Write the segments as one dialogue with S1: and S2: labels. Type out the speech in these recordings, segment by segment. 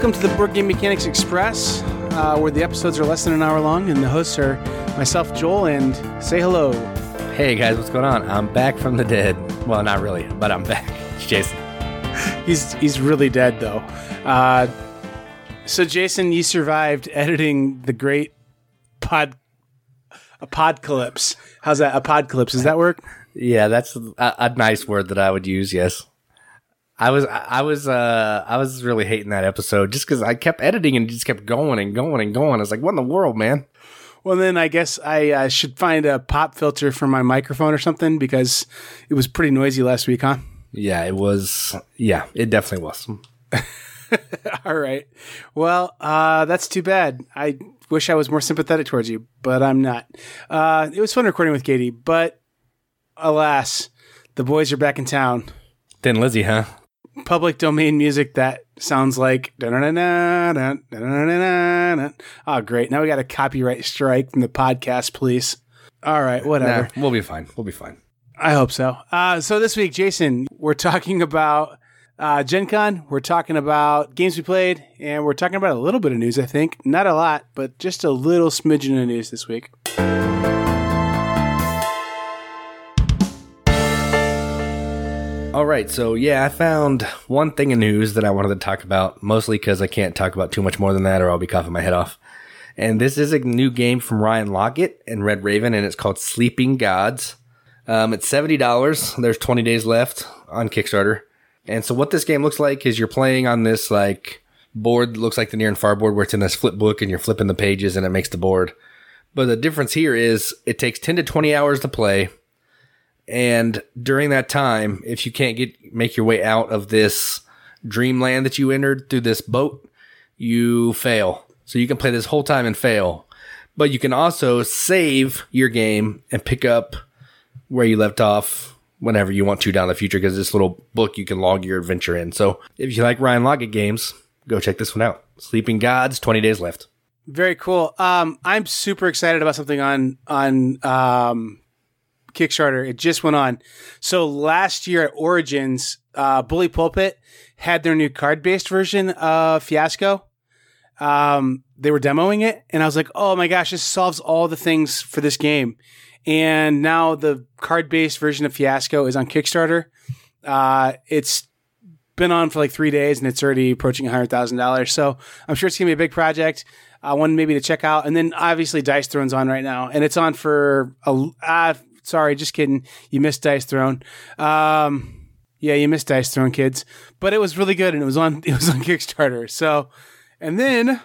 S1: Welcome to the Board Game Mechanics Express, uh, where the episodes are less than an hour long, and the hosts are myself, Joel, and say hello.
S2: Hey guys, what's going on? I'm back from the dead. Well, not really, but I'm back. It's Jason.
S1: He's he's really dead though. Uh, so Jason, you survived editing the great pod a podcalypse. How's that? A podcalypse? Does that work?
S2: Yeah, that's a, a nice word that I would use. Yes, I was I was uh I was really hating that episode just because I kept editing and it just kept going and going and going. I was like, what in the world, man?
S1: Well, then I guess I uh, should find a pop filter for my microphone or something because it was pretty noisy last week, huh?
S2: Yeah, it was. Yeah, it definitely was.
S1: All right. Well, uh, that's too bad. I wish I was more sympathetic towards you, but I'm not. Uh, it was fun recording with Katie, but alas, the boys are back in town.
S2: Thin Lizzy, huh?
S1: Public domain music that sounds like. Oh, great. Now we got a copyright strike from the podcast police. All right, whatever.
S2: Nah, we'll be fine. We'll be fine.
S1: I hope so. Uh, so this week, Jason, we're talking about uh, Gen Con. We're talking about games we played, and we're talking about a little bit of news, I think. Not a lot, but just a little smidgen of news this week.
S2: All right, so yeah, I found one thing in news that I wanted to talk about, mostly because I can't talk about too much more than that, or I'll be coughing my head off. And this is a new game from Ryan Laukat and Red Raven, and it's called Sleeping Gods. Um, it's seventy dollars. There's twenty days left on Kickstarter. And so what this game looks like is you're playing on this like board that looks like the near and far board where it's in this flip book and you're flipping the pages and it makes the board. But the difference here is it takes 10 to 20 hours to play. And during that time, if you can't get make your way out of this dreamland that you entered through this boat, you fail. So you can play this whole time and fail. But you can also save your game and pick up where you left off whenever you want to down the future because this little book you can log your adventure in. So if you like Ryan Laukat games, go check this one out. Sleeping Gods, 20 days left.
S1: Very cool. Um, I'm super excited about something on on um, Kickstarter. It just went on. So last year at Origins, uh, Bully Pulpit had their new card based version of Fiasco. Um, they were demoing it, and I was like, "Oh my gosh, this solves all the things for this game." And now the card based version of Fiasco is on Kickstarter. Uh, it's been on for like three days, and it's already approaching hundred thousand dollars. So I'm sure it's gonna be a big project. Uh, one maybe to check out, and then obviously Dice Throne's on right now, and it's on for a. Uh, sorry, just kidding. You missed Dice Throne. Um, yeah, you missed Dice Throne, kids. But it was really good, and it was on it was on Kickstarter. So, and then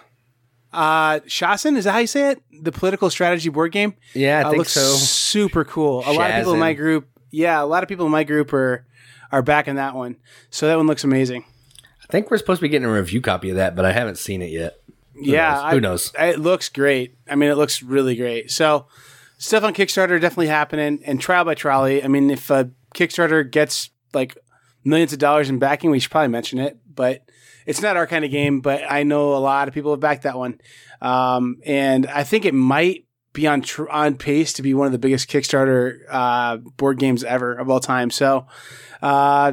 S1: uh SHASN, is that how you say it? The political strategy board game.
S2: Yeah, I
S1: uh,
S2: think
S1: looks
S2: so.
S1: Super cool. A lot of people in my group, yeah, a lot of people in my group are are back in that one. So that one looks amazing.
S2: I think we're supposed to be getting a review copy of that, but I haven't seen it yet. Who
S1: yeah,
S2: knows?
S1: I-
S2: Who knows?
S1: It looks great. I mean, it looks really great. So stuff on Kickstarter definitely happening, and trial by trolley. I mean, if a Kickstarter gets like millions of dollars in backing, we should probably mention it. But it's not our kind of game. But I know a lot of people have backed that one, um, and I think it might be on tr- on pace to be one of the biggest Kickstarter uh, board games ever of all time. So. Uh,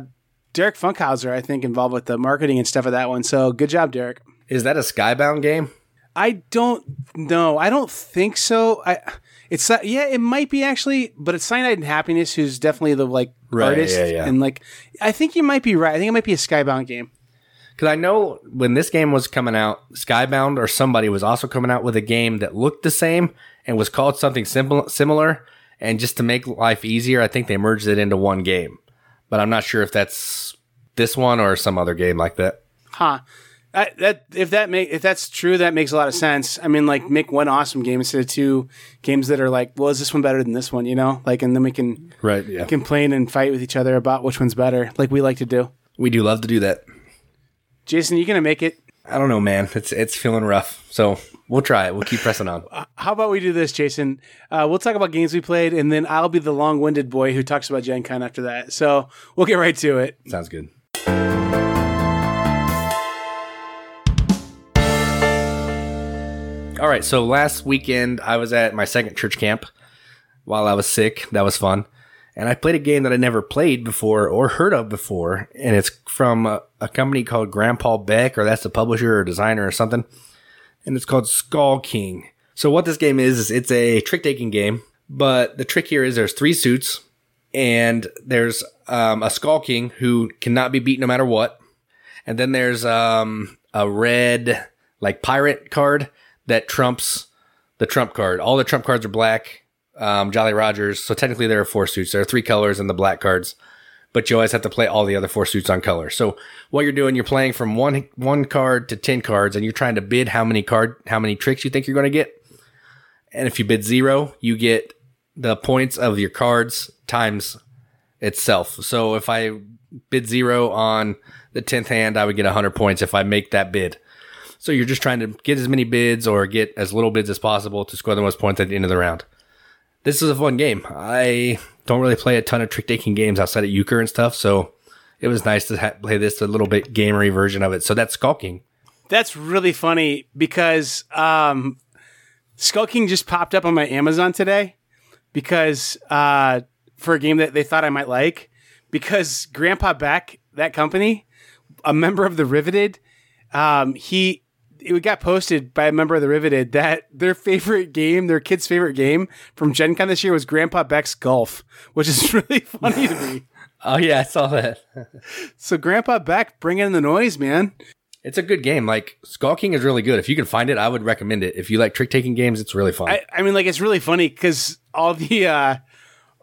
S1: Derek Funkhouser, I think, involved with the marketing and stuff of that one. So good job, Derek.
S2: Is that a Skybound game?
S1: I don't know. I don't think so. I it's uh, yeah, it might be actually, but it's Cyanide and Happiness, who's definitely the like
S2: Right,
S1: artist,
S2: yeah, yeah.
S1: and like I think you might be right. I think it might be a Skybound game.
S2: Because I know when this game was coming out, Skybound or somebody was also coming out with a game that looked the same and was called something simple, similar. And just to make life easier, I think they merged it into one game. But I'm not sure if that's this one or some other game like that.
S1: Huh. I, that if that make if that's true, that makes a lot of sense. I mean, like make one awesome game instead of two games that are like, well, is this one better than this one? You know, like, and then we can
S2: Right. Yeah.
S1: complain and fight with each other about which one's better, like we like to do.
S2: We do love to do that.
S1: Jason, you gonna make it?
S2: I don't know, man. It's it's feeling rough. So we'll try it. We'll keep pressing on.
S1: How about we do this, Jason? Uh, we'll talk about games we played, and then I'll be the long-winded boy who talks about Gen Con after that. So we'll get right to it.
S2: Sounds good. All right. So last weekend, I was at my second church camp while I was sick. That was fun. And I played a game that I never played before or heard of before, and it's from a, a company called Grandpa Beck, or that's the publisher or designer or something. And it's called Skull King. So what this game is, is it's a trick taking game, but the trick here is there's three suits, and there's um, a Skull King who cannot be beat no matter what, and then there's um, a red like pirate card that trumps the trump card. All the trump cards are black. Um, Jolly Rogers. So technically there are four suits. There are three colors and the black cards, but you always have to play all the other four suits on color. So what you're doing, you're playing from one one card to ten cards, and you're trying to bid how many card how many tricks you think you're going to get. And if you bid zero, you get the points of your cards times itself. So if I bid zero on the tenth hand, I would get hundred points if I make that bid. So you're just trying to get as many bids or get as little bids as possible to score the most points at the end of the round. This is a fun game. I don't really play a ton of trick taking games outside of euchre and stuff, so it was nice to ha- play this a little bit gamery version of it. So that's Skull King.
S1: That's really funny because um, Skull King just popped up on my Amazon today because uh, for a game that they thought I might like because Grandpa Beck, that company, a member of the Riveted, um, he it got posted by a member of the Riveted that their favorite game, their kid's favorite game from Gen Con this year was Grandpa Beck's Golf, which is really funny to me.
S2: Oh yeah, I saw that.
S1: so Grandpa Beck, bring in the noise, man.
S2: It's a good game. Like Skull King is really good. If you can find it, I would recommend it. If you like trick taking games, it's really fun.
S1: I, I, mean, like it's really funny because all the uh,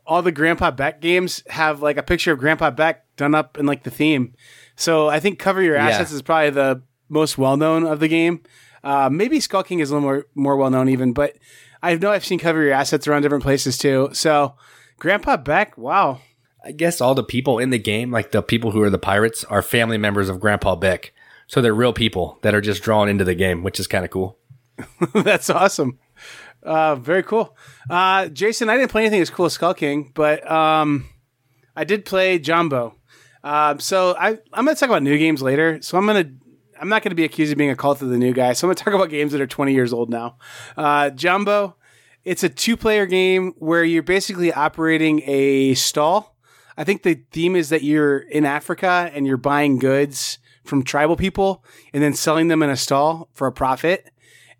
S1: all the Grandpa Beck games have like a picture of Grandpa Beck done up in like the theme. So I think Cover Your Assets yeah. is probably the most well known of the game. Uh, maybe Skull King is a little more more well known even, but I know I've seen cover your assets around different places too. So Grandpa Beck, wow.
S2: I guess all the people in the game, like the people who are the pirates, are family members of Grandpa Beck. So they're real people that are just drawn into the game, which is kind of cool.
S1: That's awesome. Uh, very cool. Uh, Jason, I didn't play anything as cool as Skull King, but um, I did play Jambo. Uh, so I, I'm going to talk about new games later. So I'm going to I'm not going to be accused of being a cult of the new guy. So I'm going to talk about games that are 20 years old now. Uh, Jambo, it's a two player game where you're basically operating a stall. I think the theme is that you're in Africa and you're buying goods from tribal people and then selling them in a stall for a profit.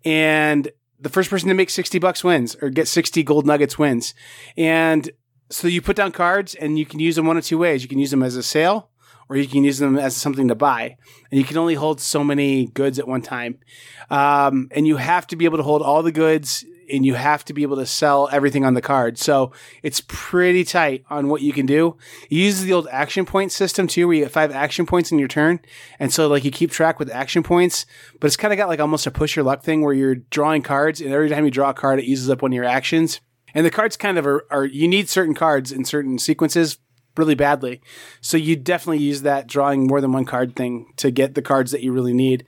S1: And the first person to make 60 bucks wins or get 60 gold nuggets wins. And so you put down cards and you can use them one of two ways. You can use them as a sale or you can use them as something to buy. And you can only hold so many goods at one time. Um, and you have to be able to hold all the goods and you have to be able to sell everything on the card. So it's pretty tight on what you can do. It uses the old action point system too, where you get five action points in your turn. And so like you keep track with action points, but it's kind of got like almost a push your luck thing where you're drawing cards and every time you draw a card, it uses up one of your actions. And the cards kind of are, are you need certain cards in certain sequences really badly. So you definitely use that drawing more than one card thing to get the cards that you really need.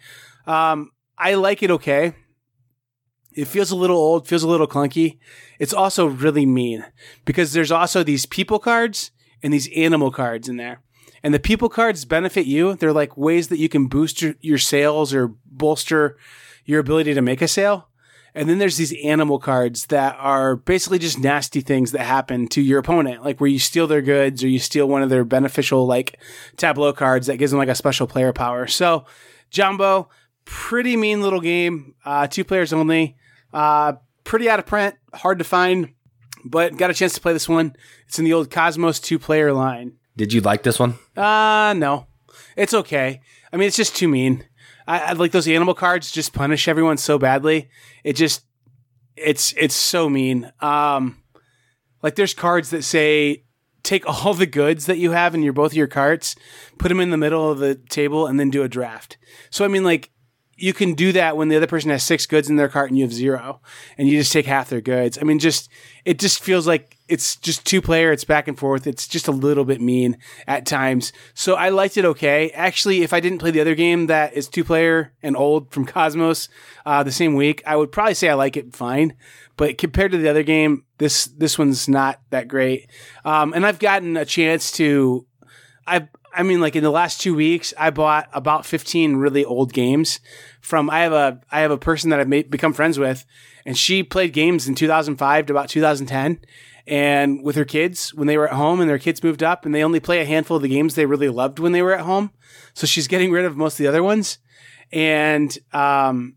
S1: Um, I like it okay. It feels a little old, feels a little clunky. It's also really mean because there's also these people cards and these animal cards in there. And the people cards benefit you. They're like ways that you can boost your, your sales or bolster your ability to make a sale. And then there's these animal cards that are basically just nasty things that happen to your opponent, like where you steal their goods or you steal one of their beneficial like tableau cards that gives them like a special player power. So, Jambo, pretty mean little game, uh, two players only, uh, pretty out of print, hard to find, but got a chance to play this one. It's in the old Kosmos two player line.
S2: Did you like this one?
S1: Uh, no, it's okay. I mean, it's just too mean. I, I, like those animal cards just punish everyone so badly. It just it's it's so mean. Um, like there's cards that say take all the goods that you have in your both of your carts, put them in the middle of the table, and then do a draft. So I mean, like you can do that when the other person has six goods in their cart and you have zero, and you just take half their goods. I mean, just it just feels like it's just two player. It's back and forth. It's just a little bit mean at times. So I liked it okay. Actually, if I didn't play the other game that is two player and old from Kosmos uh, the same week, I would probably say I like it fine. But compared to the other game, this this one's not that great. Um, and I've gotten a chance to I I mean like in the last 2 weeks I bought about 15 really old games from I have a I have a person that I've made, become friends with and she played games in 2005 to about 2010 and with her kids when they were at home and their kids moved up and they only play a handful of the games they really loved when they were at home. So she's getting rid of most of the other ones. And um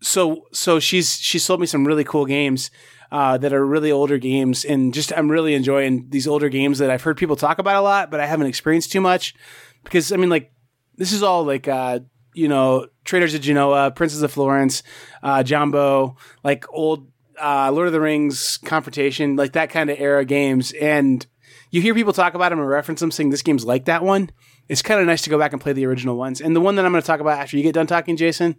S1: so so she's she sold me some really cool games uh, that are really older games, and just I'm really enjoying these older games that I've heard people talk about a lot, but I haven't experienced too much because I mean, like this is all like uh, you know Traders of Genoa, Princes of Florence, uh, Jambo, like old uh, Lord of the Rings, Confrontation, like that kind of era games, and you hear people talk about them and reference them, saying this game's like that one. It's kind of nice to go back and play the original ones. And the one that I'm going to talk about after you get done talking, Jason,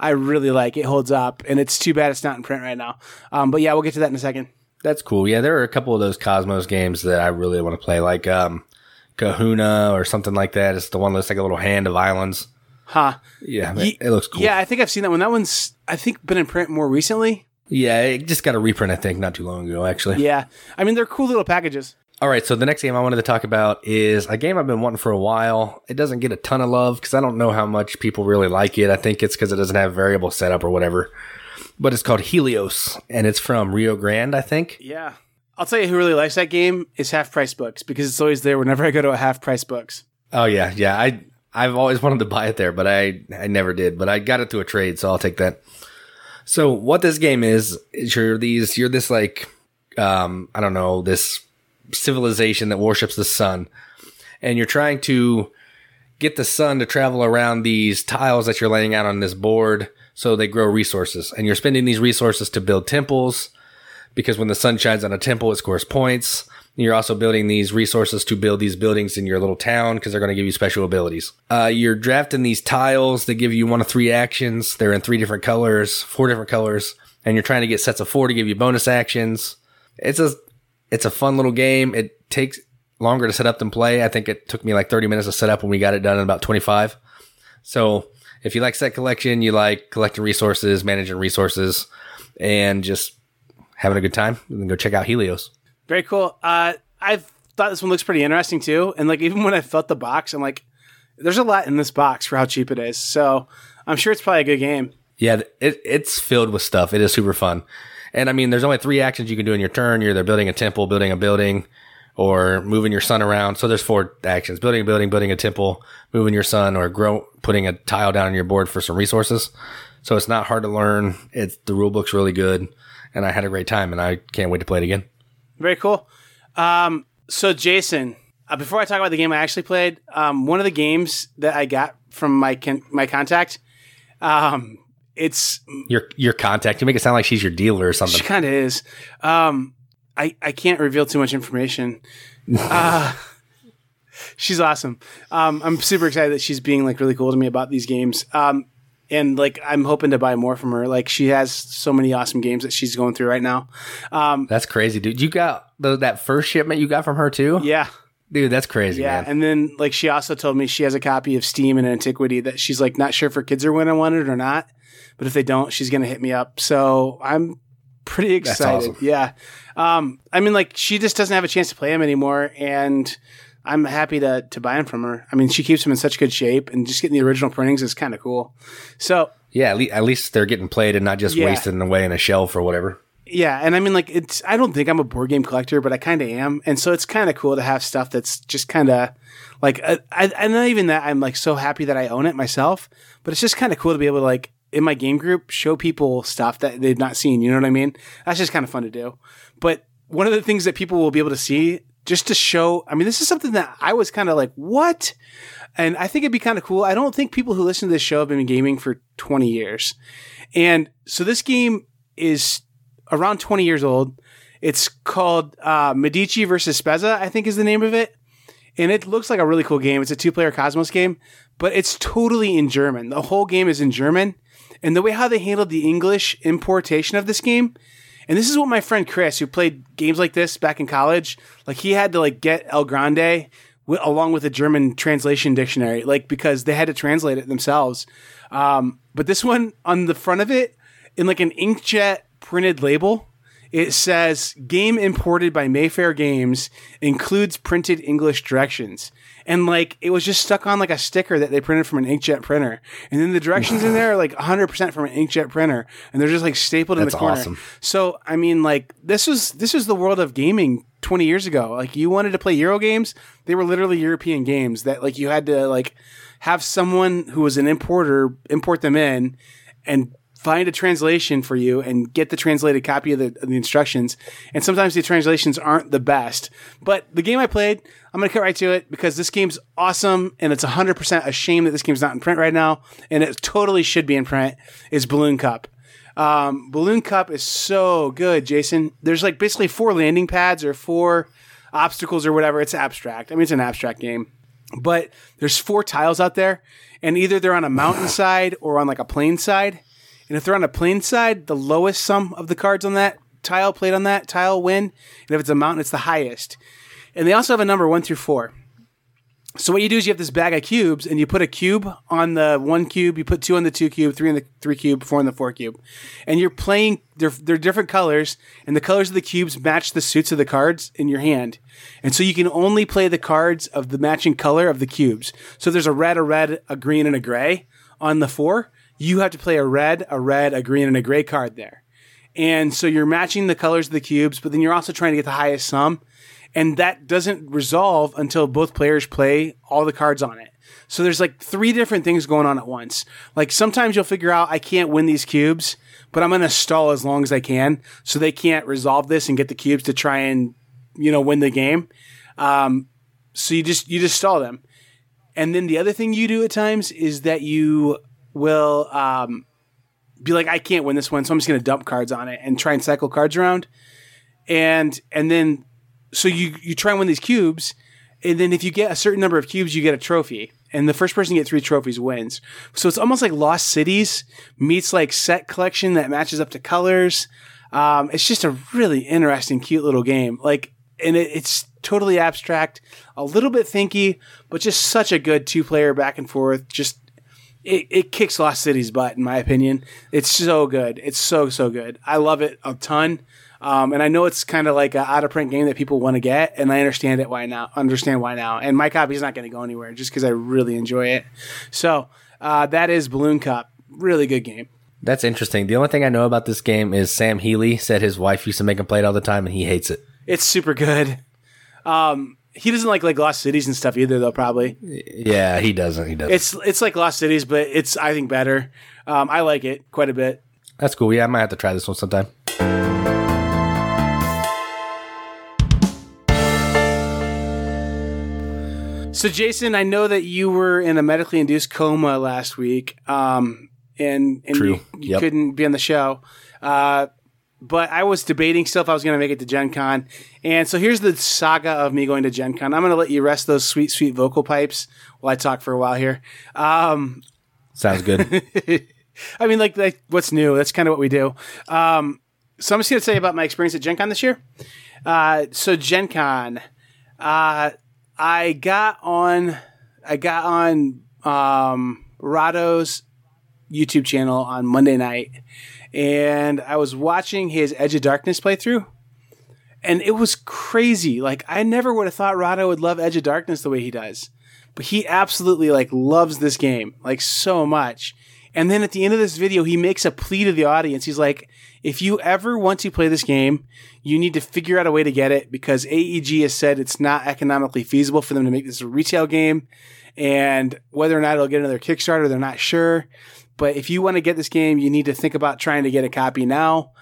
S1: I really like. It holds up, and it's too bad it's not in print right now. Um, but yeah, we'll get to that in a second.
S2: That's cool. Yeah, there are a couple of those Kosmos games that I really want to play, like um, Kahuna or something like that. It's the one that's like a little hand of islands.
S1: Huh?
S2: Yeah, it, it looks cool.
S1: Yeah, I think I've seen that one. That one's I think been in print more recently.
S2: Yeah, it just got a reprint, I think, not too long ago, actually.
S1: Yeah, I mean they're cool little packages.
S2: All right, so the next game I wanted to talk about is a game I've been wanting for a while. It doesn't get a ton of love because I don't know how much people really like it. I think it's because it doesn't have variable setup or whatever. But it's called Helios, and it's from Rio Grande, I think.
S1: Yeah. I'll tell you who really likes that game is Half Price Books because it's always there whenever I go to a Half Price Books.
S2: Oh yeah, yeah. I I've always wanted to buy it there, but I I never did. But I got it through a trade, so I'll take that. So what this game is is you're these you're this like um I don't know this civilization that worships the sun. And you're trying to get the sun to travel around these tiles that you're laying out on this board so they grow resources. And you're spending these resources to build temples because when the sun shines on a temple, it scores points. You're also building these resources to build these buildings in your little town because they're going to give you special abilities. Uh, you're drafting these tiles that give you one of three actions. They're in three different colors, four different colors, and you're trying to get sets of four to give you bonus actions. It's a it's a fun little game. It takes longer to set up than play. I think it took me like 30 minutes to set up when we got it done in about 25. So if you like set collection, you like collecting resources, managing resources, and just having a good time, then go check out Helios.
S1: Very cool. Uh, I thought this one looks pretty interesting too. And like even when I felt the box, I'm like, there's a lot in this box for how cheap it is. So I'm sure it's probably a good game.
S2: Yeah, it, it's filled with stuff. It is super fun. And I mean, there's only three actions you can do in your turn. You're either building a temple, building a building, or moving your sun around. So there's four actions: building a building, building a temple, moving your sun, or grow, putting a tile down on your board for some resources. So it's not hard to learn. It's the rule book's really good, and I had a great time, and I can't wait to play it again.
S1: Very cool. Um, so Jason, uh, before I talk about the game I actually played, um, one of the games that I got from my con- my contact, um, it's
S2: your your contact. You make it sound like she's your dealer or something.
S1: She kind of is. Um, I I can't reveal too much information. uh, she's awesome. Um, I'm super excited that she's being like really cool to me about these games. Um, and like I'm hoping to buy more from her. Like she has so many awesome games that she's going through right now. Um,
S2: that's crazy, dude. You got the, that first shipment you got from her too?
S1: Yeah.
S2: Dude, that's crazy.
S1: Yeah,
S2: man.
S1: and then like she also told me she has a copy of Steam and Antiquity that she's like not sure if her kids are going to want it or not. But if they don't, she's going to hit me up. So I'm pretty excited. Awesome. Yeah. Um, I mean, like she just doesn't have a chance to play them anymore, and I'm happy to to buy them from her. I mean, she keeps them in such good shape, and just getting the original printings is kind of cool. So
S2: yeah, at, le- at, least they're getting played and not just yeah. wasted away in a shelf or whatever.
S1: Yeah, and I mean, like it's. I don't think I'm a board game collector, but I kind of am, and so it's kind of cool to have stuff that's just kind of like. Uh, I, and not even that I'm like so happy that I own it myself, but it's just kind of cool to be able to like in my game group show people stuff that they've not seen. You know what I mean? That's just kind of fun to do. But one of the things that people will be able to see just to show, I mean, this is something that I was kind of like, what? And I think it'd be kind of cool. I don't think people who listen to this show have been gaming for 20 years. And so this game is around 20 years old. It's called uh, Medici versus Strozzi, I think is the name of it. And it looks like a really cool game. It's a two player Kosmos game, but it's totally in German. The whole game is in German and the way how they handled the English importation of this game. And this is what my friend Chris, who played games like this back in college, like he had to like get El Grande w- along with a German translation dictionary, like because they had to translate it themselves. Um, but this one on the front of it, in like an inkjet printed label, it says game imported by Mayfair Games includes printed English directions. And like it was just stuck on like a sticker that they printed from an inkjet printer. And then the directions in there are like 100% from an inkjet printer and they're just like stapled in
S2: That's
S1: the corner.
S2: awesome.
S1: So, I mean like this was this is the world of gaming 20 years ago. Like you wanted to play Euro games, they were literally European games that like you had to like have someone who was an importer import them in and find a translation for you and get the translated copy of the, of the instructions. And sometimes the translations aren't the best. But the game I played, I'm going to cut right to it because this game's awesome and it's 100% a shame that this game's not in print right now. And it totally should be in print, is Balloon Cup. Um, Balloon Cup is so good, Jason. There's like basically four landing pads or four obstacles or whatever. It's abstract. I mean, it's an abstract game but there's four tiles out there and either they're on a mountainside or on like a plain side and if they're on a plain side the lowest sum of the cards on that tile played on that tile win and if it's a mountain it's the highest and they also have a number one through four so what you do is you have this bag of cubes and you put a cube on the one cube, you put two on the two cube, three on the three cube, four on the four cube. And you're playing they're they're different colors and the colors of the cubes match the suits of the cards in your hand. And so you can only play the cards of the matching color of the cubes. So there's a red, a red, a green, and a gray on the four. You have to play a red, a red, a green, and a gray card there. And so you're matching the colors of the cubes, but then you're also trying to get the highest sum and that doesn't resolve until both players play all the cards on it. So there's like three different things going on at once. Like sometimes you'll figure out I can't win these cubes, but I'm going to stall as long as I can so they can't resolve this and get the cubes to try and you know win the game. Um, so you just you just stall them. And then the other thing you do at times is that you will um, be like I can't win this one, so I'm just going to dump cards on it and try and cycle cards around. And and then so you you try and win these cubes, and then if you get a certain number of cubes, you get a trophy. And the first person to get three trophies wins. So it's almost like Lost Cities meets like set collection that matches up to colors. Um, it's just a really interesting, cute little game. Like, and it, it's totally abstract, a little bit thinky, but just such a good two player back and forth. Just it, it kicks Lost Cities butt, in my opinion. It's so good. It's so so good. I love it a ton. Um, and I know it's kind of like an out of print game that people want to get, and I understand it why now. Understand why now. And my copy is not going to go anywhere just because I really enjoy it. So uh, that is Balloon Cup. Really good game.
S2: That's interesting. The only thing I know about this game is Sam Healey said his wife used to make him play it all the time, and he hates it.
S1: It's super good. Um, he doesn't like like Lost Cities and stuff either, though. Probably
S2: Yeah, he doesn't. He doesn't.
S1: it's it's like Lost Cities, but it's I think better. Um, I like it quite a bit.
S2: That's cool. Yeah, I might have to try this one sometime.
S1: So, Jason, I know that you were in a medically induced coma last week, um, and, and
S2: True.
S1: you, you
S2: Yep.
S1: couldn't be on the show. Uh, but I was debating still if I was going to make it to Gen Con. And so here's the saga of me going to Gen Con. I'm going to let you rest those sweet, sweet vocal pipes while I talk for a while here. Um,
S2: Sounds good.
S1: I mean, like, like what's new? That's kind of what we do. Um, so I'm just going to tell you about my experience at Gen Con this year. Uh, so Gen Con, uh, I got on, I got on um, Rahdo's YouTube channel on Monday night, and I was watching his Edge of Darkness playthrough, and it was crazy. Like I never would have thought Rahdo would love Edge of Darkness the way he does, but he absolutely like loves this game like so much. And then at the end of this video, he makes a plea to the audience. He's like, if you ever want to play this game, you need to figure out a way to get it because AEG has said it's not economically feasible for them to make this a retail game. And whether or not it'll get another Kickstarter, they're not sure. But if you want to get this game, you need to think about trying to get a copy now.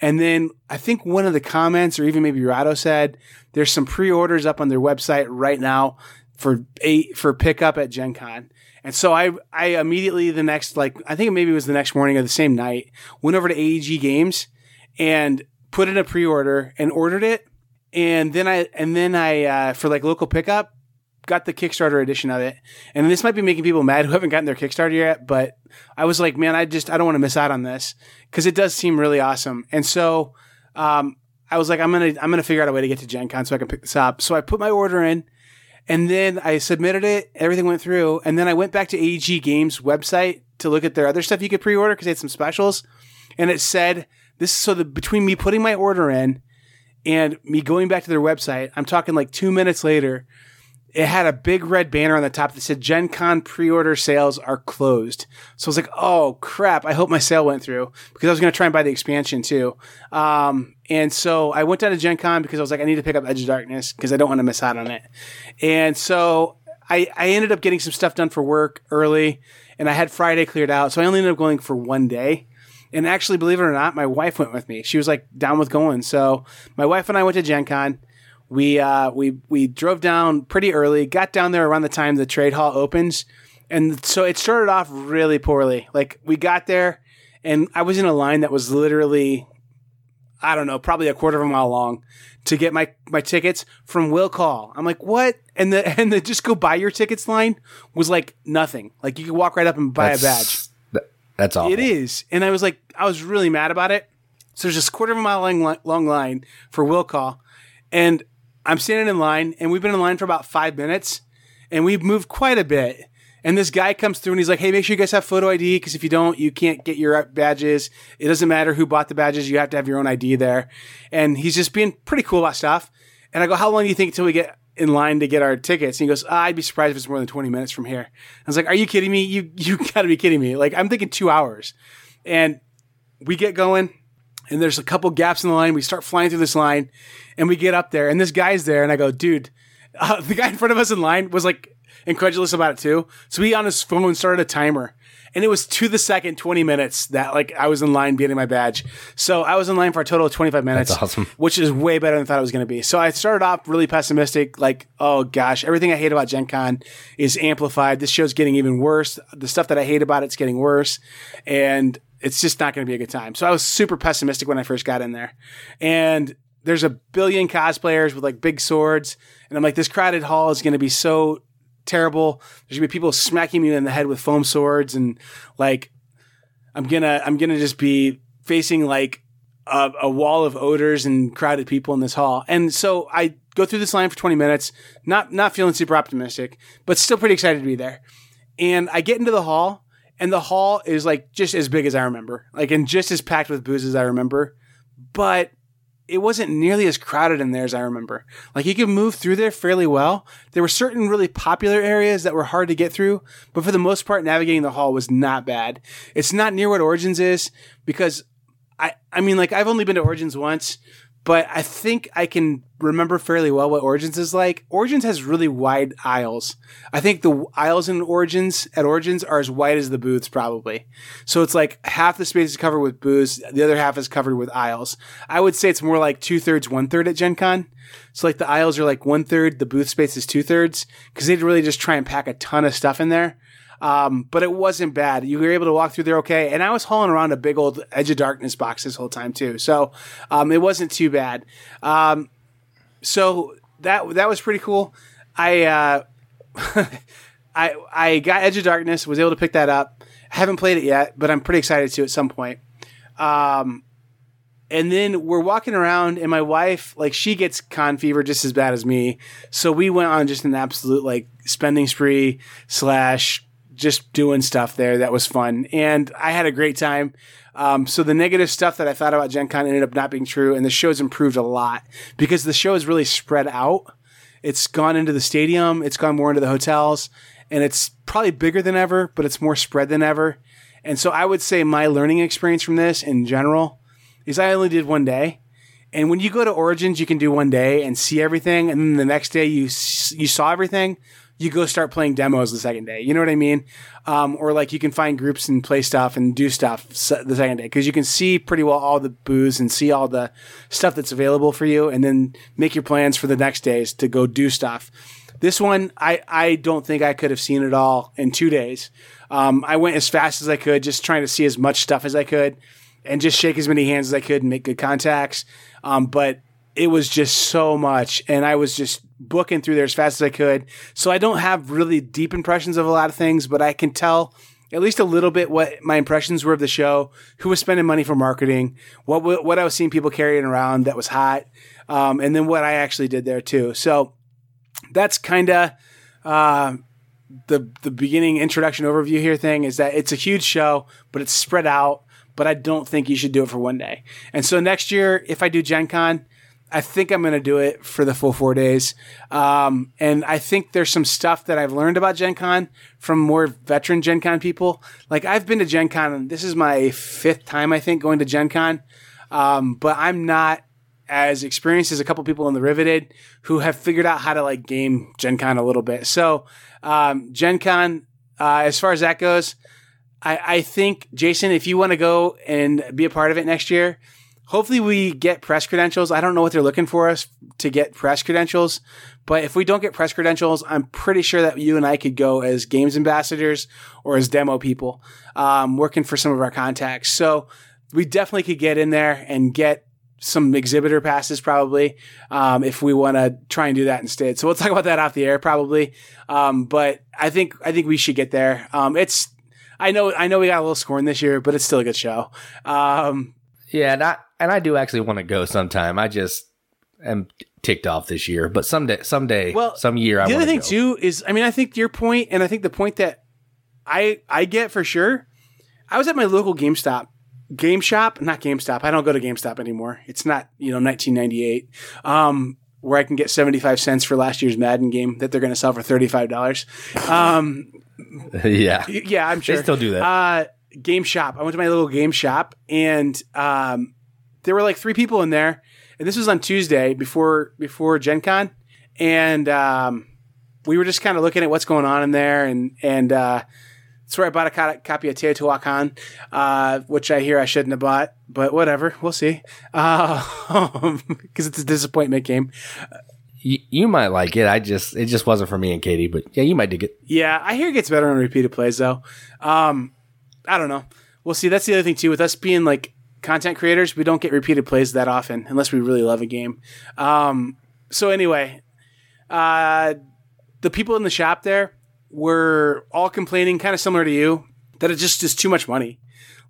S1: And then I think one of the comments, or even maybe Rahdo said, there's some pre-orders up on their website right now for eight for pickup at Gen Con. And so I I immediately the next like I think maybe it was the next morning or the same night went over to AEG Games and put in a pre-order and ordered it. And then I and then I uh, for like local pickup got the Kickstarter edition of it. And this might be making people mad who haven't gotten their Kickstarter yet, but I was like, man, I just I don't want to miss out on this because it does seem really awesome. And so um, I was like, I'm gonna I'm gonna figure out a way to get to Gen Con so I can pick this up. So I put my order in. And then I submitted it, everything went through, and then I went back to AEG Games website to look at their other stuff you could pre-order because they had some specials, and it said this so the between me putting my order in and me going back to their website, I'm talking like two minutes later, it had a big red banner on the top that said Gen Con pre-order sales are closed. So I was like, oh crap, I hope my sale went through because I was going to try and buy the expansion too. Um, and so I went down to Gen Con because I was like, I need to pick up Edge of Darkness because I don't want to miss out on it. And so I, I ended up getting some stuff done for work early and I had Friday cleared out. So I only ended up going for one day. And actually, believe it or not, my wife went with me. She was like down with going. So my wife and I went to Gen Con. We uh, we we drove down pretty early. Got down there around the time the trade hall opens, and so it started off really poorly. Like we got there, and I was in a line that was literally, I don't know, probably a quarter of a mile long to get my my tickets from Will Call. I'm like, what? And the and the just go buy your tickets line was like nothing. Like you could walk right up and buy
S2: That's,
S1: a badge.
S2: that- that's all.
S1: It is. And I was like, I was really mad about it. So there's this quarter of a mile long, long line for will call. And I'm standing in line, and we've been in line for about five minutes, and we've moved quite a bit. And this guy comes through and he's like, hey, make sure you guys have photo ID because if you don't, you can't get your badges. It doesn't matter who bought the badges. You have to have your own ID there. And he's just being pretty cool about stuff. And I go, how long do you think until we get in line to get our tickets? And he goes, ah, I'd be surprised if it's more than 20 minutes from here. I was like, are you kidding me? You, you gotta be kidding me. Like, I'm thinking two hours. And we get going and there's a couple gaps in the line. We start flying through this line and we get up there and this guy's there. And I go, dude, uh, the guy in front of us in line was like incredulous about it too. So he on his phone started a timer and it was to the second 20 minutes that like I was in line getting my badge. So I was in line for a total of 25 minutes,
S2: That's awesome.
S1: which is way better than I thought it was going to be. So I started off really pessimistic, like, oh gosh, everything I hate about Gen Con is amplified. This show's getting even worse. The stuff that I hate about it's getting worse. And it's just not going to be a good time. So I was super pessimistic when I first got in there. And there's a billion cosplayers with like big swords. And I'm like, this crowded hall is going to be so terrible. There's gonna be people smacking me in the head with foam swords, and like I'm gonna I'm gonna just be facing like a, a wall of odors and crowded people in this hall. And so I go through this line for 20 minutes, not not feeling super optimistic, but still pretty excited to be there. And I get into the hall, and the hall is like just as big as I remember, like and just as packed with booze as I remember, but it wasn't nearly as crowded in there as I remember. Like you could move through there fairly well. There were certain really popular areas that were hard to get through, but for the most part, navigating the hall was not bad. It's not near what Origins is because I, I mean, like I've only been to Origins once, but I think I can remember fairly well what Origins is like. Origins has really wide aisles. I think the aisles in Origins at Origins are as wide as the booths probably. So it's like half the space is covered with booths, the other half is covered with aisles. I would say it's more like two thirds, one third at Gen Con. So like the aisles are like one third, the booth space is two thirds because they'd really just try and pack a ton of stuff in there. Um, but it wasn't bad. You were able to walk through there okay. And I was hauling around a big old Edge of Darkness box this whole time too. So um, it wasn't too bad. Um, so that that was pretty cool. I uh, I I got Edge of Darkness, was able to pick that up. haven't played it yet, but I'm pretty excited to at some point. Um, and then we're walking around, and my wife, like, she gets con fever just as bad as me. So we went on just an absolute like spending spree slash just doing stuff there that was fun, and I had a great time. Um, so the negative stuff that I thought about Gen Con ended up not being true, and the show's improved a lot because the show is really spread out. It's gone into the stadium, it's gone more into the hotels, and it's probably bigger than ever, but it's more spread than ever. And so I would say my learning experience from this in general is I only did one day. And when you go to Origins, you can do one day and see everything, and then the next day you you saw everything. You go start playing demos the second day. You know what I mean? Um, or like you can find groups and play stuff and do stuff the second day because you can see pretty well all the booths and see all the stuff that's available for you, and then make your plans for the next days to go do stuff. This one, I, I don't think I could have seen it all in two days. Um, I went as fast as I could, just trying to see as much stuff as I could and just shake as many hands as I could and make good contacts. Um, but it was just so much, and I was just booking through there as fast as I could. So I don't have really deep impressions of a lot of things, but I can tell at least a little bit what my impressions were of the show, who was spending money for marketing, what what I was seeing people carrying around that was hot, um, and then what I actually did there too. So that's kind of uh, the the beginning introduction overview here thing is that it's a huge show, but it's spread out. but I don't think you should do it for one day. And so next year, if I do Gen Con, I think I'm going to do it for the full four days. Um, and I think there's some stuff that I've learned about Gen Con from more veteran Gen Con people. Like I've been to Gen Con, and this is my fifth time, I think, going to Gen Con. Um, but I'm not as experienced as a couple people in the Riveted who have figured out how to like game Gen Con a little bit. So, um, Gen Con, uh, as far as that goes, I, I think, Jason, if you want to go and be a part of it next year, hopefully we get press credentials. I don't know what they're looking for us to get press credentials, but if we don't get press credentials, I'm pretty sure that you and I could go as games ambassadors or as demo people, um, working for some of our contacts. So we definitely could get in there and get some exhibitor passes probably um, if we want to try and do that instead. So we'll talk about that off the air probably. Um, but I think I think we should get there. Um, it's I know I know we got a little scorn this year, but it's still a good show. Um,
S2: yeah, and I and I do actually want to go sometime. I just am ticked off this year, but someday, someday,
S1: well,
S2: some year. I
S1: the other thing
S2: go.
S1: too is, I mean, I think your point, and I think the point that I I get for sure. I was at my local GameStop Game Shop, not GameStop. I don't go to GameStop anymore. It's not, you know, 1998, um, where I can get 75 cents for last year's Madden game that they're going to sell for $35. Um,
S2: yeah.
S1: Yeah, I'm sure.
S2: They still do that.
S1: Uh, game Shop. I went to my little game shop and, um, there were like three people in there. And this was on Tuesday before, before Gen Con. And, um, we were just kind of looking at what's going on in there and, and, uh, that's where I bought a co- copy of Teotihuacan, uh, which I hear I shouldn't have bought, but whatever, we'll see. Because uh, it's a disappointment game.
S2: You, you, might like it. I just it just wasn't for me and Katie, but yeah, you might dig it.
S1: Yeah, I hear it gets better on repeated plays though. Um, I don't know. We'll see. That's the other thing too with us being like content creators, we don't get repeated plays that often unless we really love a game. Um, so anyway, uh, the people in the shop there were all complaining, kind of similar to you, that it just is too much money.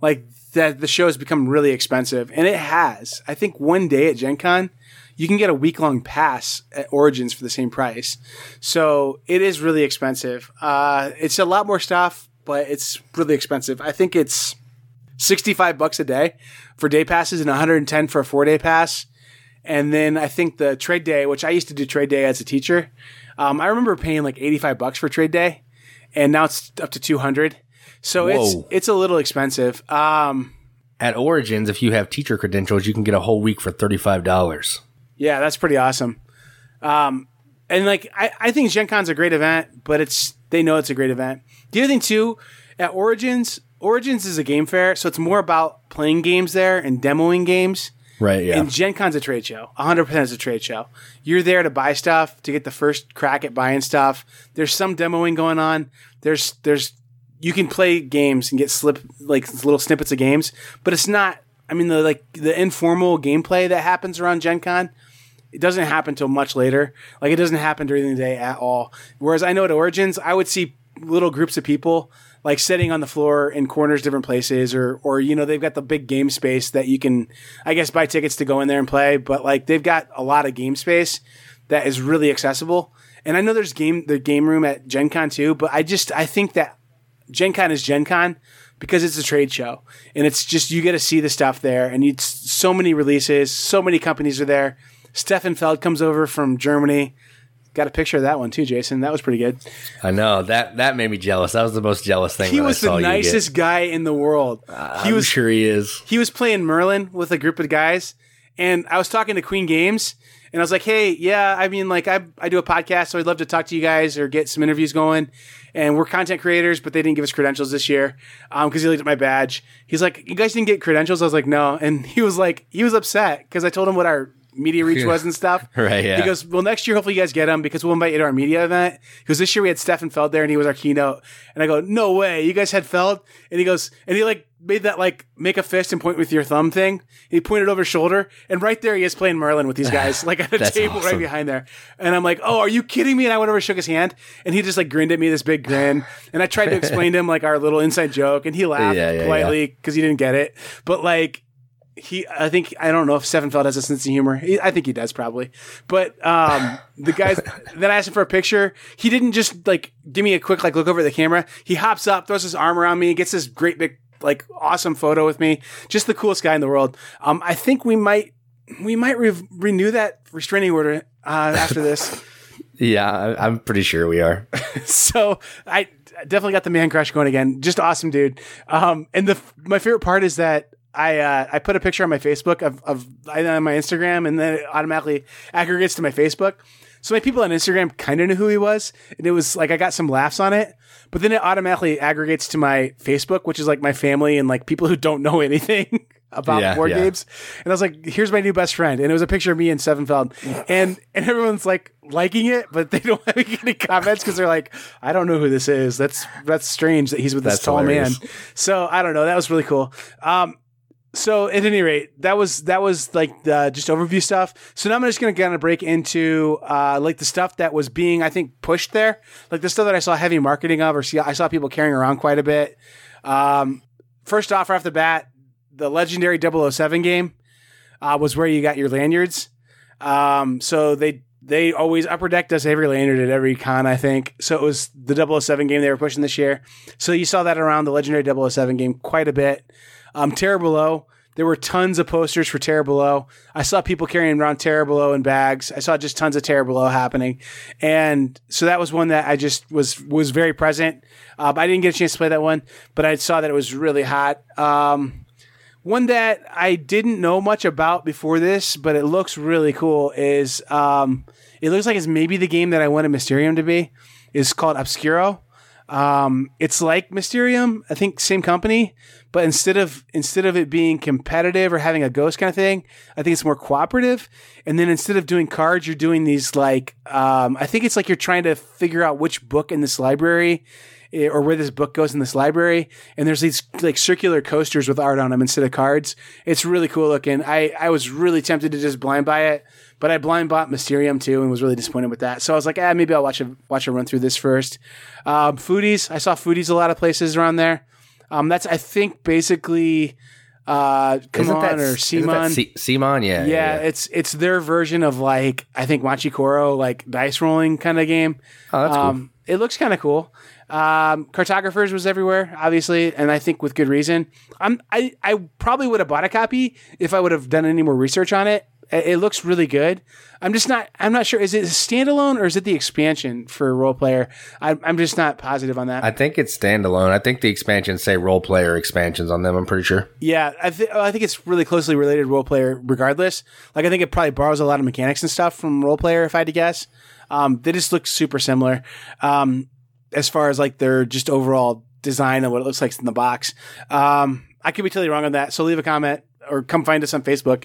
S1: Like that the show has become really expensive, and it has. I think one day at Gen Con, you can get a week long pass at Origins for the same price. So it is really expensive. Uh, it's a lot more stuff, but it's really expensive. I think it's 65 bucks a day for day passes and 110 for a four day pass. And then I think the trade day, which I used to do trade day as a teacher, um, I remember paying like 85 bucks for trade day and now it's up to 200. So Whoa. it's, it's a little expensive. Um,
S2: at Origins, if you have teacher credentials, you can get a whole week for $35.
S1: Yeah, that's pretty awesome. Um, and like, I, I think Gen Con's a great event, but it's, they know it's a great event. The other thing too, at Origins, Origins is a game fair, so it's more about playing games there and demoing games.
S2: Right, yeah.
S1: And Gen Con's a trade show. 100% is a trade show. You're there to buy stuff, to get the first crack at buying stuff. There's some demoing going on. There's, there's, you can play games and get slip, like little snippets of games, but it's not, I mean, the, like, the informal gameplay that happens around Gen Con, it doesn't happen until much later. Like, it doesn't happen during the day at all. Whereas I know at Origins, I would see little groups of people like sitting on the floor in corners, different places, or or you know they've got the big game space that you can, I guess, buy tickets to go in there and play. But like they've got a lot of game space that is really accessible. And I know there's game the game room at Gen Con too, but I just I think that Gen Con is Gen Con because it's a trade show and it's just you get to see the stuff there and it's so many releases, so many companies are there. Stefan Feld comes over from Germany. Got a picture of that one too, Jason. That was pretty good.
S2: I know that that made me jealous. That was the most jealous thing.
S1: He was the nicest guy in the world.
S2: Uh, he I'm was sure he is.
S1: He was playing Merlin with a group of guys, and I was talking to Queen Games, and I was like, "Hey, yeah, I mean, like, I I do a podcast, so I'd love to talk to you guys or get some interviews going." And we're content creators, but they didn't give us credentials this year because um, he looked at my badge. He's like, "You guys didn't get credentials?" I was like, "No," and he was like, he was upset because I told him what our media reach was and stuff.
S2: right. Yeah.
S1: He goes, well, next year hopefully you guys get him because we'll invite you to our media event. Because this year we had Stefan Feld there and he was our keynote. And I go, no way, you guys had Feld. And he goes, and he like made that like make a fist and point with your thumb thing. And he pointed over his shoulder, and right there he is playing Merlin with these guys, like at a table awesome. right behind there. And I'm like, oh, are you kidding me? And I went over and shook his hand, and he just like grinned at me this big grin. And I tried to explain to him like our little inside joke, and he laughed yeah, yeah, politely because yeah. he didn't get it. But like he I think I don't know if Stefan Feld has a sense of humor. He, I think he does probably. But um, the guys then I asked him for a picture. He didn't just like give me a quick like look over the camera. He hops up, throws his arm around me, gets this great big like awesome photo with me. Just the coolest guy in the world. Um, I think we might we might re- renew that restraining order uh, after this.
S2: yeah, I'm pretty sure we are.
S1: so I definitely got the man crush going again. Just awesome, dude. Um, and the my favorite part is that I uh, I put a picture on my Facebook of of on my Instagram, and then it automatically aggregates to my Facebook. So my people on Instagram kind of knew who he was, and it was like I got some laughs on it. But then it automatically aggregates to my Facebook, which is like my family and like people who don't know anything about
S2: Yeah,
S1: board
S2: yeah.
S1: games. And I was like, "Here's my new best friend," and it was a picture of me and Stefan Feld, and and everyone's like liking it, but they don't have any comments because they're like, "I don't know who this is. That's that's strange that he's with this tall
S2: hilarious.
S1: man." So I don't know. That was really cool. Um, so at any rate, that was that was like the just overview stuff. So now I'm just gonna kind of break into uh, like the stuff that was being I think pushed there, like the stuff that I saw heavy marketing of, or see I saw people carrying around quite a bit. Um, first off, right off the bat, the legendary 007 game uh, was where you got your lanyards. Um, so they they always upper deck does every lanyard at every con, I think. So it was the 007 game they were pushing this year. So you saw that around the legendary 007 game quite a bit. Um, Below, there were tons of posters for Below. I saw people carrying around Below in bags. I saw just tons of Below happening, and so that was one that I just was was very present. Uh, I didn't get a chance to play that one, but I saw that it was really hot. Um, one that I didn't know much about before this, but it looks really cool. Is um, it looks like it's maybe the game that I wanted Mysterium to be. Is called Obscurio. Um, it's like Mysterium, I think same company, but instead of instead of it being competitive or having a ghost kind of thing, I think it's more cooperative. And then instead of doing cards, you're doing these like um, I think it's like you're trying to figure out which book in this library eh, or where this book goes in this library. And there's these like circular coasters with art on them instead of cards. It's really cool looking. I I was really tempted to just blind buy it. But I blind bought Mysterium too and was really disappointed with that. So I was like, ah, maybe I'll watch a watch a run through this first. Um, foodies, I saw foodies a lot of places around there. Um, that's I think basically uh, come
S2: Isn't
S1: on
S2: that,
S1: or Simon.
S2: Se- Simon? Yeah,
S1: yeah, it's it's their version of like I think Machikoro like dice rolling kind of game.
S2: Oh, that's cool.
S1: um, It looks kind of cool. Um, cartographers was everywhere, obviously, and I think with good reason. I'm I I probably would have bought a copy if I would have done any more research on it. It looks really good. I'm just not. I'm not sure. Is it a standalone or is it the expansion for Roll Player? I'm, I'm just not positive on that.
S2: I think it's standalone. I think the expansions say Roll Player expansions on them. I'm pretty sure.
S1: Yeah, I, th- I think it's really closely related Roll Player, regardless. Like, I think it probably borrows a lot of mechanics and stuff from Roll Player, if I had to guess. Um, they just look super similar um, as far as like their just overall design and what it looks like in the box. Um, I could be totally wrong on that, so leave a comment or come find us on Facebook,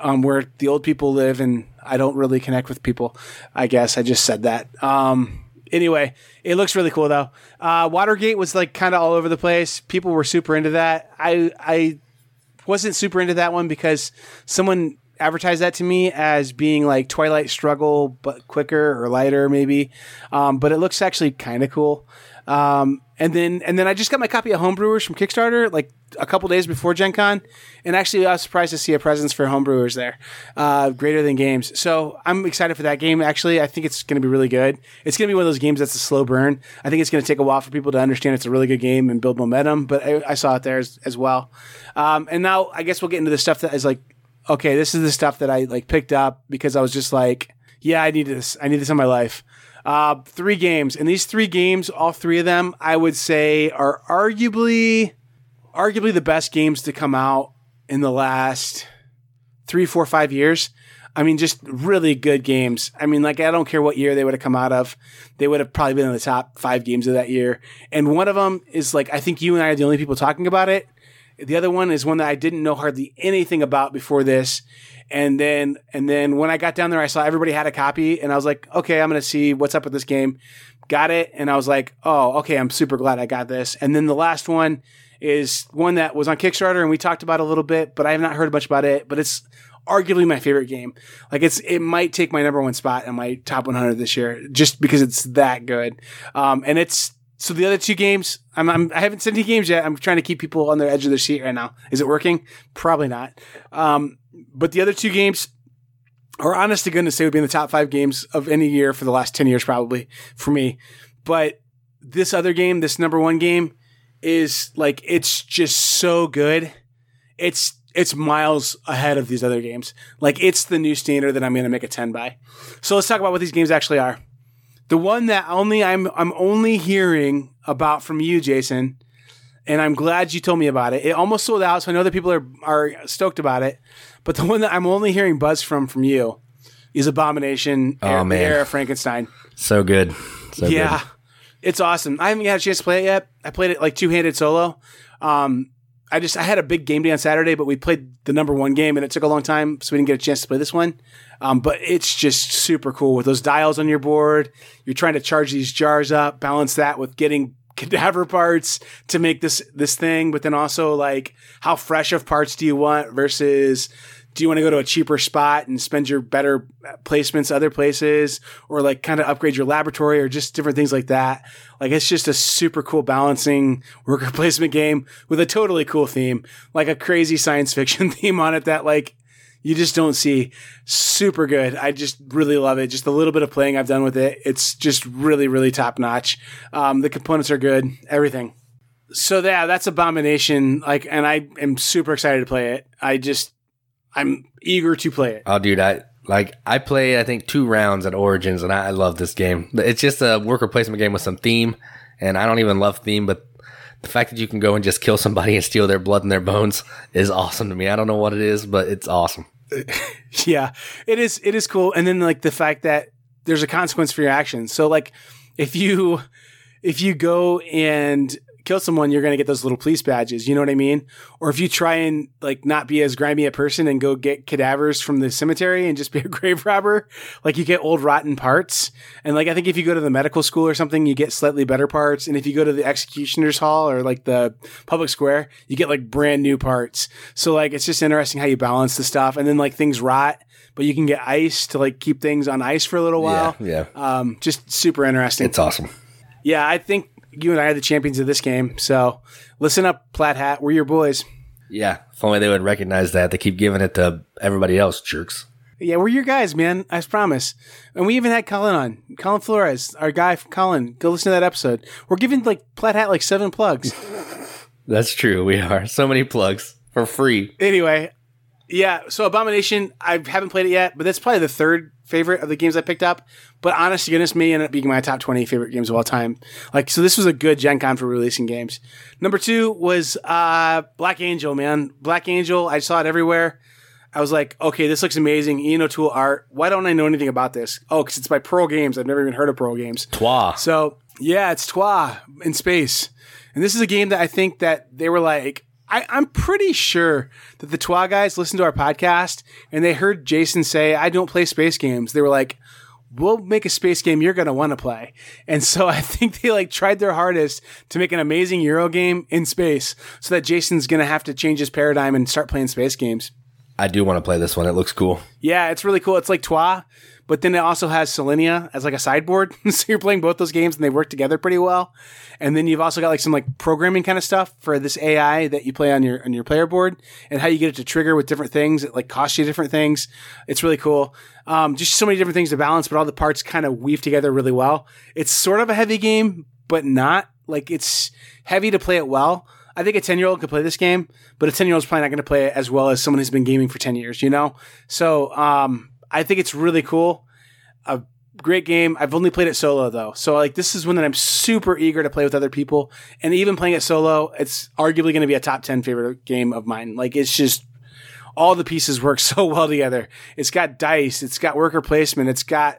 S1: um, where the old people live, and I don't really connect with people. I guess I just said that. Um, anyway, it looks really cool though. Uh, Watergate was like kind of all over the place. People were super into that. I I wasn't super into that one because someone advertised that to me as being like Twilight Struggle, but quicker or lighter, maybe. Um, but it looks actually kind of cool. Um, and then and then I just got my copy of Homebrewers from Kickstarter like a couple days before Gen Con, and actually I was surprised to see a presence for Homebrewers there, uh, greater than games. So I'm excited for that game. Actually, I think it's going to be really good. It's going to be one of those games that's a slow burn. I think it's going to take a while for people to understand it's a really good game and build momentum. But I, I saw it there as, as well. Um, and now I guess we'll get into the stuff that is like, okay, this is the stuff that I like picked up because I was just like, yeah, I need this. I need this in my life. Uh, three games, and these three games, all three of them, I would say are arguably, arguably the best games to come out in the last three, four, five years. I mean, just really good games. I mean, like I don't care what year they would have come out of, they would have probably been in the top five games of that year. And one of them is like I think you and I are the only people talking about it. The other one is one that I didn't know hardly anything about before this. And then and then when I got down there, I saw everybody had a copy, and I was like, okay, I'm gonna see what's up with this game. Got it, and I was like, oh, okay, I'm super glad I got this. And then the last one is one that was on Kickstarter, and we talked about a little bit, but I have not heard much about it. But it's arguably my favorite game. Like it's it might take my number one spot in my top 100 this year, just because it's that good. Um, and it's so the other two games, I'm, I'm I haven't sent any games yet. I'm trying to keep people on the edge of their seat right now. Is it working? Probably not. Um, but the other two games are honest to goodness, they would be in the top five games of any year for the last 10 years, probably for me. But this other game, this number one game, is like it's just so good. It's it's miles ahead of these other games. Like it's the new standard that I'm going to make a 10 by. So let's talk about what these games actually are. The one that only I'm I'm only hearing about from you, Jason, and I'm glad you told me about it. It almost sold out, so I know that people are are stoked about it. But the one that I'm only hearing buzz from from you is Abomination.
S2: Oh, man.
S1: Era Frankenstein.
S2: So good. So
S1: yeah,
S2: good.
S1: it's awesome. I haven't had a chance to play it yet. I played it like two handed solo. Um, I just I had a big game day on Saturday, but we played the number one game, and it took a long time, so we didn't get a chance to play this one. Um, but it's just super cool with those dials on your board. You're trying to charge these jars up, balance that with getting cadaver parts to make this this thing, but then also like how fresh of parts do you want versus do you want to go to a cheaper spot and spend your better placements other places or like kind of upgrade your laboratory or just different things like that like it's just a super cool balancing worker placement game with a totally cool theme like a crazy science fiction theme on it that like you just don't see super good. I just really love it. Just a little bit of playing i've done with it. It's just really really top notch. Um, the components are good. Everything. So yeah that's abomination. Like and i am super excited to play it. I just i'm eager to play it.
S2: Oh, dude, I like I played I think two rounds at Origins, and I, I love this game. It's just a worker placement game with some theme, and I don't even love theme, but the fact that you can go and just kill somebody and steal their blood and their bones is awesome to me. I don't know what it is, but it's awesome.
S1: yeah, it is. It is cool. And then like the fact that there's a consequence for your actions. So like if you if you go and kill someone, you're going to get those little police badges. You know what I mean? Or if you try and like not be as grimy a person and go get cadavers from the cemetery and just be a grave robber, like you get old rotten parts. And like I think if you go to the medical school or something, you get slightly better parts. And if you go to the executioner's hall or like the public square, you get like brand new parts. So like it's just interesting how you balance the stuff. And then like things rot, but you can get ice to like keep things on ice for a little while.
S2: Yeah,
S1: Um, just super interesting.
S2: It's awesome.
S1: Yeah, I think you and I are the champions of this game. So listen up, Plaid Hat. We're your boys.
S2: Yeah, if only they would recognize that. They keep giving it to everybody else, jerks.
S1: Yeah, we're your guys, man. I promise. And we even had Colin on. Colin Flores, our guy from Colin. Go listen to that episode. We're giving like Plaid Hat like seven plugs.
S2: That's true. We are so many plugs for free.
S1: anyway, yeah. So Abomination, I haven't played it yet, but that's probably the third favorite of the games I picked up. But honest to goodness, may end up being my top twenty favorite games of all time. Like, so this was a good Gen Con for releasing games. Number two was uh, Black Angel. Man, Black Angel. I saw it everywhere. I was like, okay, this looks amazing. Ian O'Toole art. Why don't I know anything about this? Oh, because it's by Pearl Games. I've never even heard of Pearl Games.
S2: Troyes.
S1: So yeah, it's Troyes in space, and this is a game that I think that they were like. I, I'm pretty sure that the Troyes guys listened to our podcast and they heard Jason say, "I don't play space games." They were like, "We'll make a space game you're gonna want to play," and so I think they like tried their hardest to make an amazing Euro game in space, so that Jason's gonna have to change his paradigm and start playing space games.
S2: I do want to play this one. It looks cool.
S1: Yeah, it's really cool. It's like Troyes, but then it also has Solenia as like a sideboard. so you're playing both those games and they work together pretty well. And then you've also got like some like programming kind of stuff for this AI that you play on your on your player board and how you get it to trigger with different things. It like costs you different things. It's really cool. Um, just so many different things to balance, but all the parts kind of weave together really well. It's sort of a heavy game, but not like it's heavy to play it well. I think a 10 year old could play this game, but a 10 year old is probably not going to play it as well as someone who's been gaming for 10 years, you know? So, um, I think it's really cool. A great game. I've only played it solo though. So like this is one that I'm super eager to play with other people. And even playing it solo, it's arguably going to be a top 10 favorite game of mine. Like it's just all the pieces work so well together. It's got dice, it's got worker placement, it's got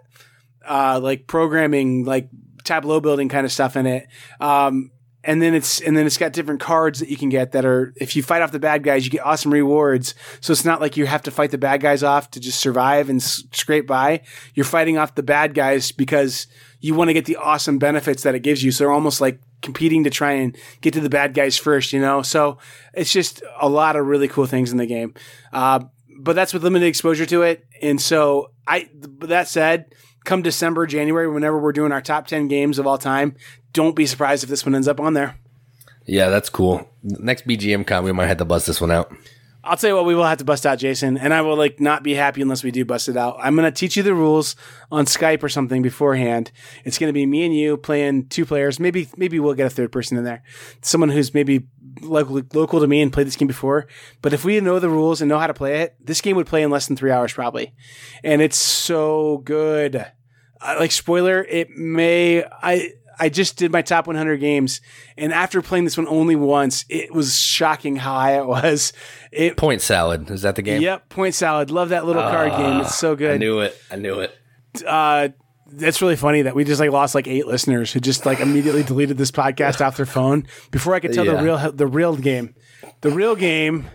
S1: uh, like programming, like tableau building kind of stuff in it. Um, and then it's and then it's got different cards that you can get that are if you fight off the bad guys, you get awesome rewards. So it's not like you have to fight the bad guys off to just survive and s- scrape by. You're fighting off the bad guys because you want to get the awesome benefits that it gives you. So they're almost like competing to try and get to the bad guys first, you know? So it's just a lot of really cool things in the game. Uh, but that's with limited exposure to it. And so I, that said, come December, January, whenever we're doing our top 10 games of all time, don't be surprised if this one ends up on there.
S2: Yeah, that's cool. Next BGM con, we might have to bust this one out.
S1: I'll tell you what, we will have to bust out Jason, and I will like not be happy unless we do bust it out. I'm gonna teach you the rules on Skype or something beforehand. It's gonna be me and you playing two players. Maybe maybe we'll get a third person in there, someone who's maybe local local to me and played this game before. But if we know the rules and know how to play it, this game would play in less than three hours probably, and it's so good. Uh, like spoiler, it may I I just did my top 100 games, and after playing this one only once, it was shocking how high it was. It,
S2: Point salad is that the game?
S1: Yep, point salad. Love that little card game. It's so good.
S2: I knew it. I knew it.
S1: Uh, that's really funny that we just like lost like eight listeners who just like immediately deleted this podcast off their phone before I could tell
S2: Yeah.
S1: the real the real game. The real game,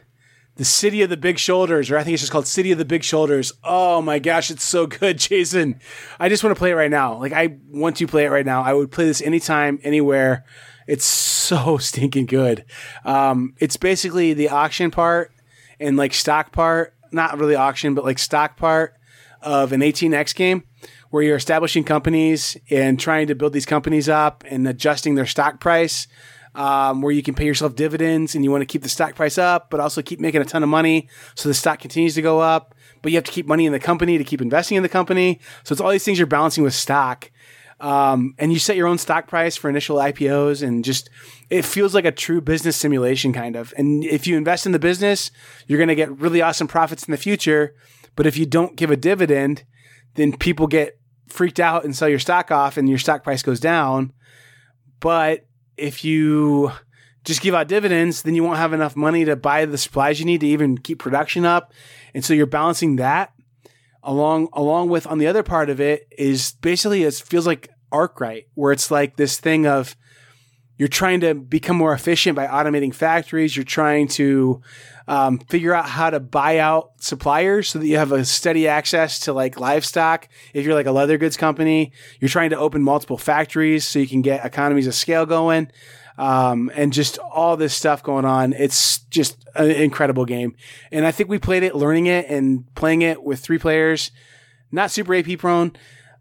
S1: the City of the Big Shoulders, or I think it's just called City of the Big Shoulders. Oh my gosh, it's so good, Jason. I just want to play it right now. Like I want to play it right now. I would play this anytime, anywhere. It's so stinking good. Um, it's basically the auction part and like stock part, not really auction, but like stock part of an 18x game where you're establishing companies and trying to build these companies up and adjusting their stock price. Um, where you can pay yourself dividends and you want to keep the stock price up, but also keep making a ton of money so the stock continues to go up. But you have to keep money in the company to keep investing in the company. So it's all these things you're balancing with stock. Um, and you set your own stock price for initial IPOs and just it feels like a true business simulation kind of. And if you invest in the business, you're going to get really awesome profits in the future. But if you don't give a dividend, then people get freaked out and sell your stock off and your stock price goes down. But if you just give out dividends, then you won't have enough money to buy the supplies you need to even keep production up. And so you're balancing that along along with on the other part of it is basically it feels like Arkwright, where it's like this thing of you're trying to become more efficient by automating factories. You're trying to um, figure out how to buy out suppliers so that you have a steady access to like livestock. If you're like a leather goods company, you're trying to open multiple factories so you can get economies of scale going. Um, and just all this stuff going on. It's just an incredible game. And I think we played it, learning it and playing it with three players, not super AP prone,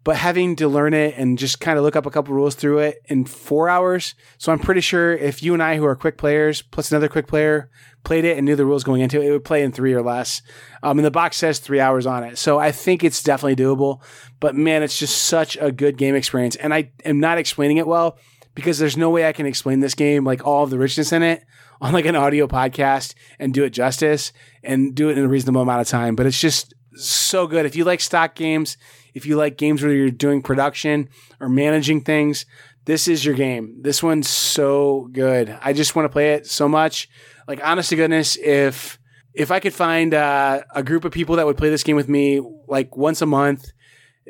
S1: but having to learn it and just kind of look up a couple rules through it in four hours. So I'm pretty sure if you and I, who are quick players, plus another quick player, played it and knew the rules going into it, it would play in three or less. Um, and the box says three hours on it. So I think it's definitely doable. But man, it's just such a good game experience. And I am not explaining it well because there's no way I can explain this game, like all of the richness in it, on like an audio podcast and do it justice and do it in a reasonable amount of time. But it's just so good. If you like stock games, if you like games where you're doing production or managing things, this is your game. This one's so good. I just want to play it so much. Like honest to goodness, if if I could find uh, a group of people that would play this game with me like once a month,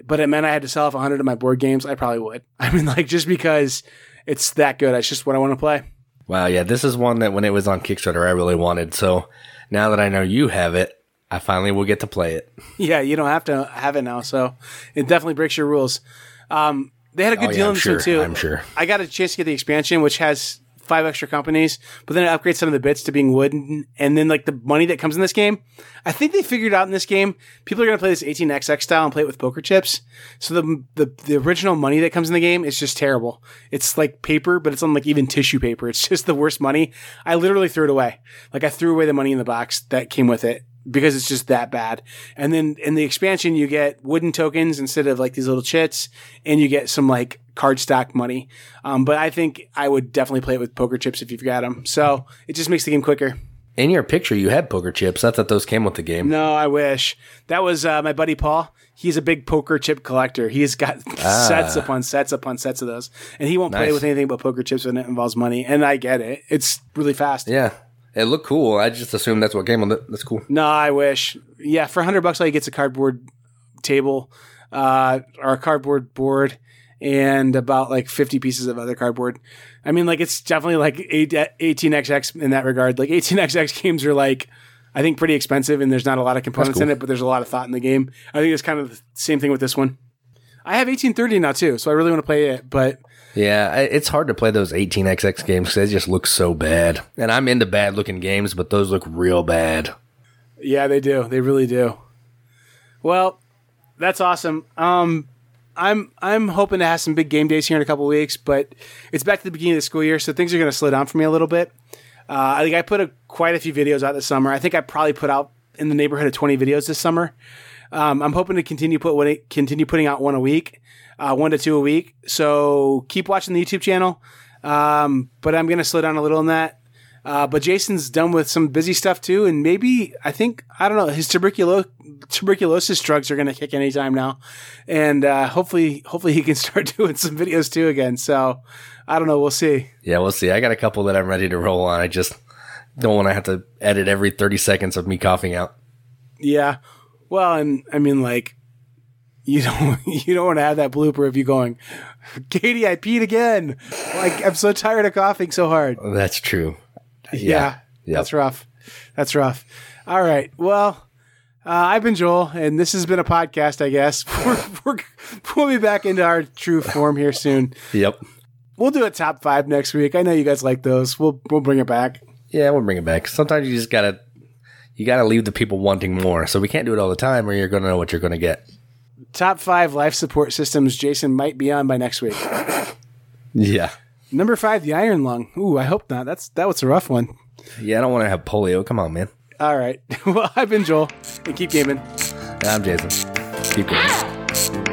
S1: but it meant I had to sell off 100 of my board games, I probably would. I mean, like just because it's that good, it's just what I want to play.
S2: Wow, yeah, this is one that when it was on Kickstarter, I really wanted. So now that I know you have it, I finally will get to play it.
S1: Yeah, you don't have to have it now, so it definitely breaks your rules. Um, they had a good
S2: Oh,
S1: deal
S2: I'm
S1: on this
S2: sure.
S1: one too.
S2: I'm sure.
S1: I got a chance to get the expansion, which has five extra companies, but then it upgrades some of the bits to being wooden, and then like the money that comes in this game. I think they figured out in this game, people are going to play this 18xx style and play it with poker chips. So the, the the original money that comes in the game is just terrible. It's like paper, but it's on like even tissue paper. It's just the worst money. I literally threw it away. Like I threw away the money in the box that came with it because it's just that bad. And then in the expansion, you get wooden tokens instead of like these little chits, and you get some like card stock money. Um, but I think I would definitely play it with poker chips if you've got them. So it just makes the game quicker.
S2: In your picture, you had poker chips. I thought those came with the game.
S1: No, I wish that was uh, my buddy Paul. He's a big poker chip collector. He's got sets upon sets upon sets of those, and he won't play with anything but poker chips when it involves money. And I get it; it's really fast.
S2: Yeah, it looked cool. I just assumed that's what came with it. That's cool.
S1: No, I wish. Yeah, for hundred bucks, all you get's a cardboard table, uh, or a cardboard board, and about like fifty pieces of other cardboard. I mean, like it's definitely like 18xx in that regard. Like 18xx games are like, I think, pretty expensive, and there's not a lot of components in it, but there's a lot of thought in the game. I think it's kind of the same thing with this one. I have 1830 now too, so I really want to play it, but
S2: Yeah, it's hard to play those 18xx games because they just look so bad. And I'm into bad looking games, but those look real bad.
S1: Yeah, they do. They really do. Well, that's awesome. Um, I'm I'm hoping to have some big game days here in a couple weeks, but it's back to the beginning of the school year, so things are going to slow down for me a little bit. Uh, think I put a, quite a few videos out this summer. I think I probably put out in the neighborhood of 20 videos this summer. Um, I'm hoping to continue put one, continue putting out one a week, uh, one to two a week. So keep watching the YouTube channel. Um, but I'm going to slow down a little on that. Uh, but Jason's done with some busy stuff too, and maybe I think I don't know his tuberculo- tuberculosis drugs are going to kick anytime now, and uh, hopefully, hopefully he can start doing some videos too again. So I don't know, we'll see.
S2: Yeah, we'll see. I got a couple that I'm ready to roll on. I just don't want to have to edit every 30 seconds of me coughing out.
S1: Yeah, well, and I mean like you don't you don't want to have that blooper of you going, Katie, I peed again. Like I'm so tired of coughing so hard.
S2: That's true.
S1: Yeah,
S2: Yep.
S1: that's rough. That's rough. All right. Well, uh, I've been Joel, and this has been a podcast. I guess we're, we're, we'll be back into our true form here soon.
S2: Yep.
S1: We'll do a top five next week. I know you guys like those. We'll we'll bring it back.
S2: Yeah, we'll bring it back. Sometimes you just gotta you gotta leave the people wanting more. So we can't do it all the time, or you're gonna know what you're gonna get.
S1: Top five life support systems. Jason might be on by next week.
S2: Yeah.
S1: Number five, the iron lung. Ooh, I hope not. That's that was a rough one.
S2: Yeah, I don't want to have polio. Come on, man.
S1: All right. Well, I've been Joel, and keep gaming.
S2: I'm Jason. Keep going.